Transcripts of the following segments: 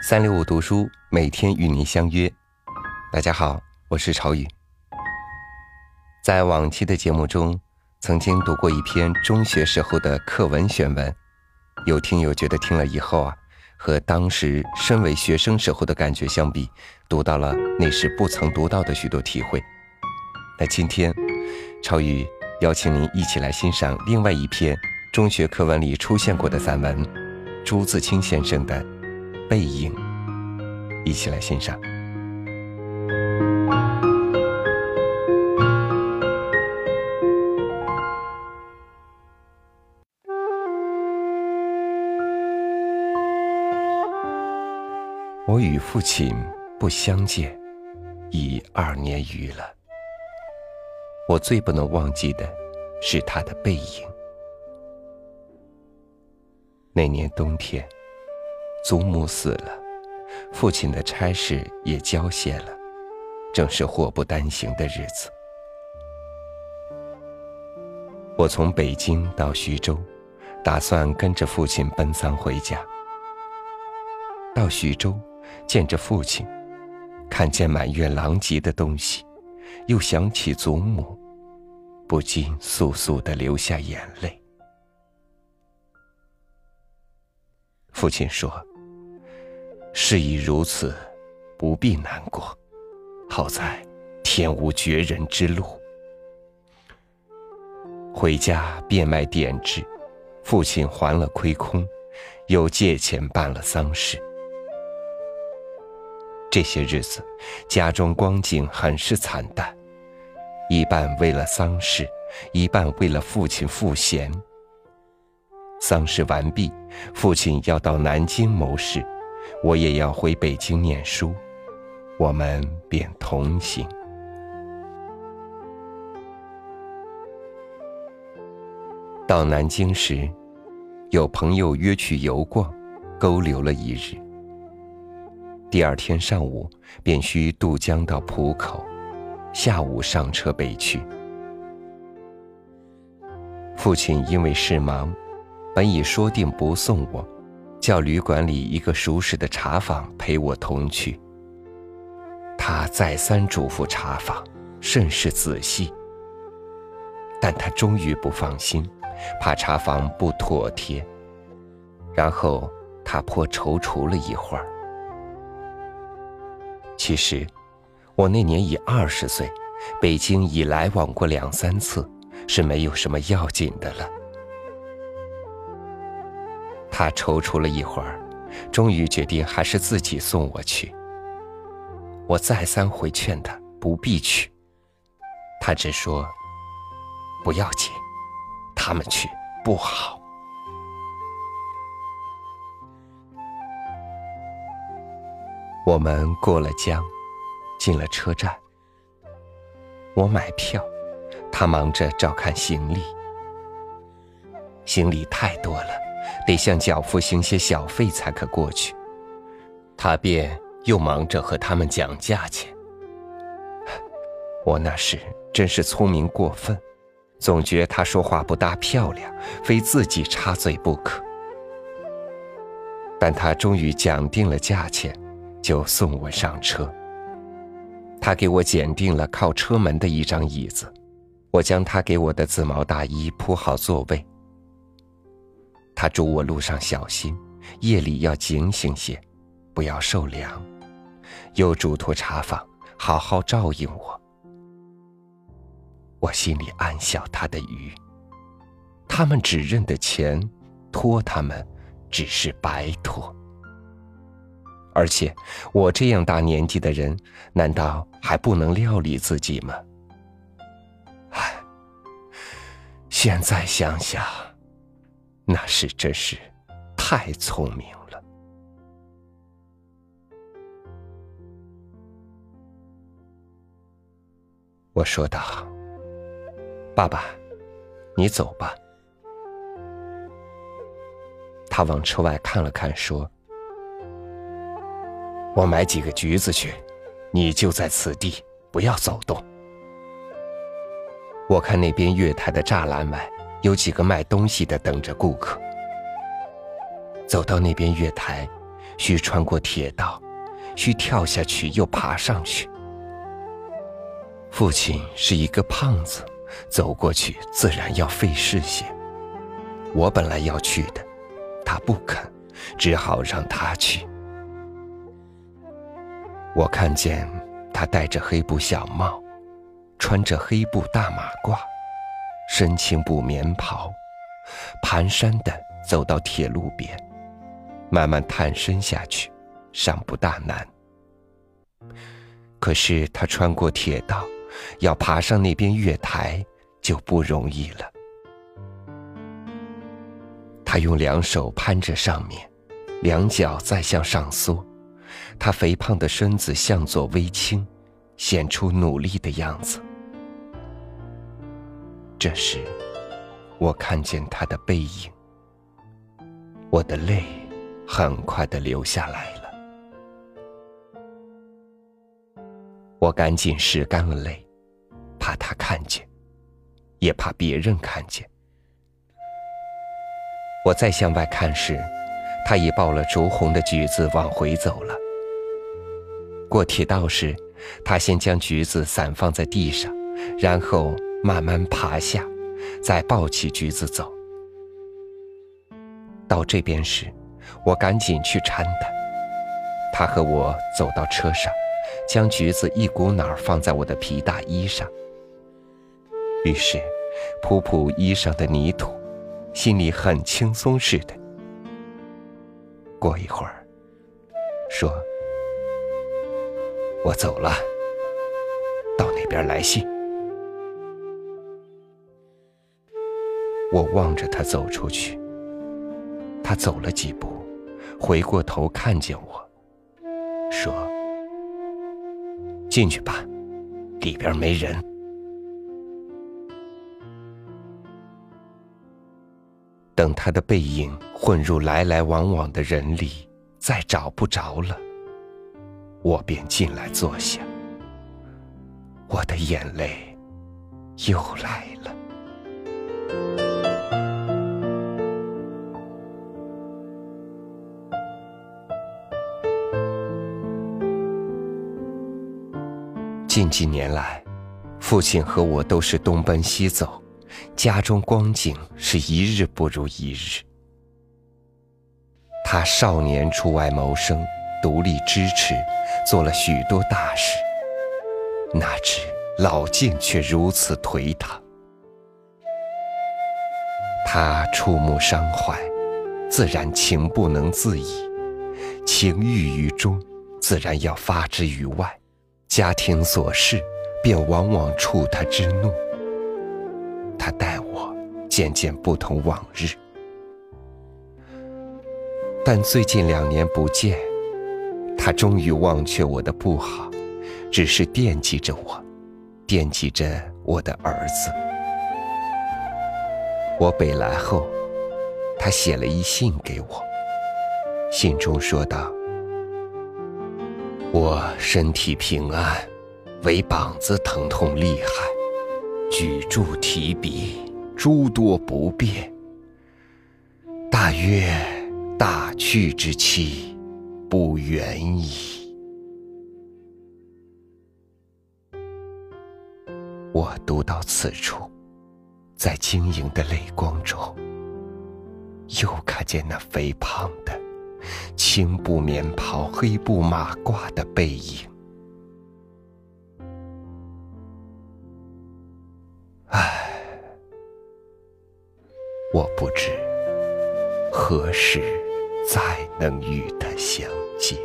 三六五读书每天与您相约。大家好，我是朝雨。在往期的节目中，曾经读过一篇中学时候的课文选文，有听友觉得听了以后啊，和当时身为学生时候的感觉相比，读到了那时不曾读到的许多体会。那今天，朝雨邀请您一起来欣赏另外一篇中学课文里出现过的散文，朱自清先生的《背影》，一起来欣赏。我与父亲不相见，已二年余了。我最不能忘记的是他的背影。那年冬天，祖母死了，父亲的差事也交卸了，正是祸不单行的日子。我从北京到徐州，打算跟着父亲奔丧回家。到徐州。见着父亲，看见满院狼藉的东西，又想起祖母，不禁簌簌的流下眼泪。父亲说：“事已如此，不必难过。好在天无绝人之路。”回家变卖点质，父亲还了亏空，又借钱办了丧事。这些日子，家中光景很是惨淡，一半为了丧事，一半为了父亲赋闲。丧事完毕，父亲要到南京谋事，我也要回北京念书，我们便同行。到南京时，有朋友约去游逛，勾留了一日。第二天上午便需渡江到浦口，下午上车北去。父亲因为事忙，本已说定不送我，叫旅馆里一个熟识的茶坊陪我同去。他再三嘱咐茶坊，甚是仔细。但他终于不放心，怕茶坊不妥帖。然后他颇踌躇了一会儿。其实，我那年已二十岁，北京已来往过两三次，是没有什么要紧的了。他踌躇了一会儿，终于决定还是自己送我去。我再三回劝他不必去，他只说：“不要紧，他们去不好。”我们过了江，进了车站。我买票，他忙着照看行李。行李太多了，得向脚夫行些小费才可过去。他便又忙着和他们讲价钱。我那时真是聪明过分，总觉他说话不大漂亮，非自己插嘴不可。但他终于讲定了价钱。就送我上车。他给我拣定了靠车门的一张椅子，我将他给我的紫毛大衣铺好座位。他嘱我路上小心，夜里要警醒些，不要受凉，又嘱托茶房好好照应我。我心里暗笑他的愚，他们只认得钱，托他们只是白托。而且，我这样大年纪的人，难道还不能料理自己吗？唉，现在想想，那是真是太聪明了。我说道：“爸爸，你走吧。”他往车外看了看，说。我买几个橘子去，你就在此地，不要走动。我看那边月台的栅栏外有几个卖东西的等着顾客。走到那边月台，需穿过铁道，需跳下去又爬上去。父亲是一个胖子，走过去自然要费事些。我本来要去的，他不肯，只好让他去。我看见他戴着黑布小帽，穿着黑布大马褂，身青布棉袍，蹒跚的走到铁路边，慢慢探身下去，尚不大难。可是他穿过铁道。要爬上那边月台就不容易了。他用两手攀着上面，两脚再向上缩，他肥胖的身子向左微倾，显出努力的样子。这时，我看见他的背影，我的泪很快的流下来了。我赶紧拭干了泪。怕他看见，也怕别人看见。我再向外看时，他已抱了竹红的橘子往回走了。过铁道时，他先将橘子散放在地上，然后慢慢爬下，再抱起橘子走。到这边时，我赶紧去搀他。他和我走到车上，将橘子一股脑放在我的皮大衣上。于是，扑扑衣上的泥土，心里很轻松似的。过一会儿，说：“我走了，到那边来信。”我望着他走出去，他走了几步，回过头看见我，说：“进去吧，里边没人。”等他的背影混入来来往往的人里，再找不着了，我便进来坐下。我的眼泪又来了。近几年来，父亲和我都是东奔西走。家中光景是一日不如一日。他少年出外谋生，独立支持，做了许多大事。哪知老境却如此颓唐。他触目伤怀，自然情不能自已，情郁于中，自然要发之于外。家庭琐事，便往往触他之怒。他待我渐渐不同往日，但最近两年不见，他终于忘却我的不好，只是惦记着我，惦记着我的儿子。我北来后，他写了一信给我，信中说道：“我身体平安，唯膀子疼痛厉害。”举箸提笔，诸多不便。大约大去之期不远矣。我读到此处，在晶莹的泪光中，又看见那肥胖的青布棉袍、黑布马褂的背影。唉我不知何时再能与他相见。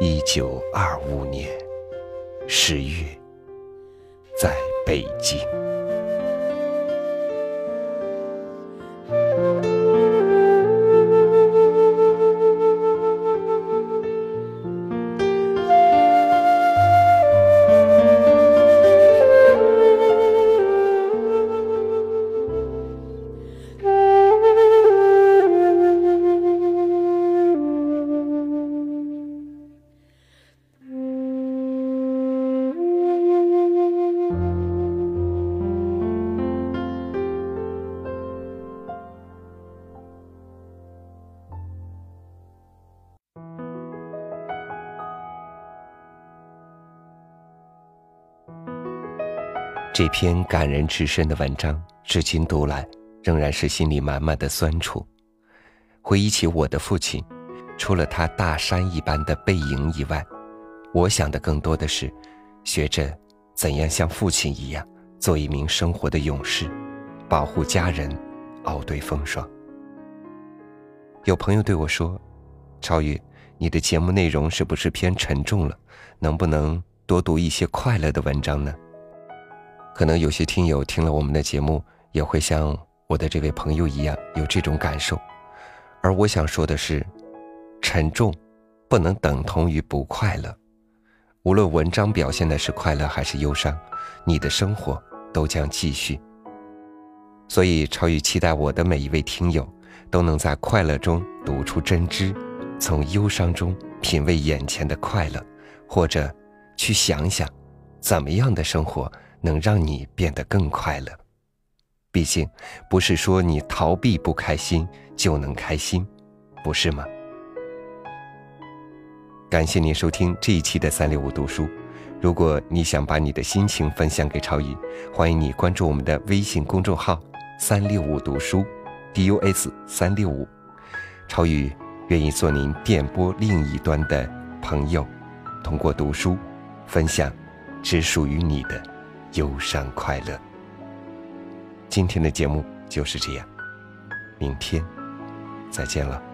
一九二五年十月，在北京。这篇感人至深的文章，至今读来仍然是心里满满的酸楚。回忆起我的父亲，除了他大山一般的背影以外，我想的更多的是，学着怎样像父亲一样，做一名生活的勇士，保护家人，熬对风霜。有朋友对我说：“超宇，你的节目内容是不是偏沉重了？能不能多读一些快乐的文章呢？”可能有些听友听了我们的节目，也会像我的这位朋友一样有这种感受。而我想说的是，沉重不能等同于不快乐。无论文章表现的是快乐还是忧伤，你的生活都将继续。所以，超宇期待我的每一位听友都能在快乐中读出真知，从忧伤中品味眼前的快乐，或者去想想，怎么样的生活能让你变得更快乐。毕竟，不是说你逃避不开心就能开心，不是吗？感谢您收听这一期的三六五读书。如果你想把你的心情分享给超宇，欢迎你关注我们的微信公众号“三六五读书 ”，DUS 三六五。超宇愿意做您电波另一端的朋友，通过读书分享只属于你的忧伤快乐。今天的节目就是这样，明天再见了。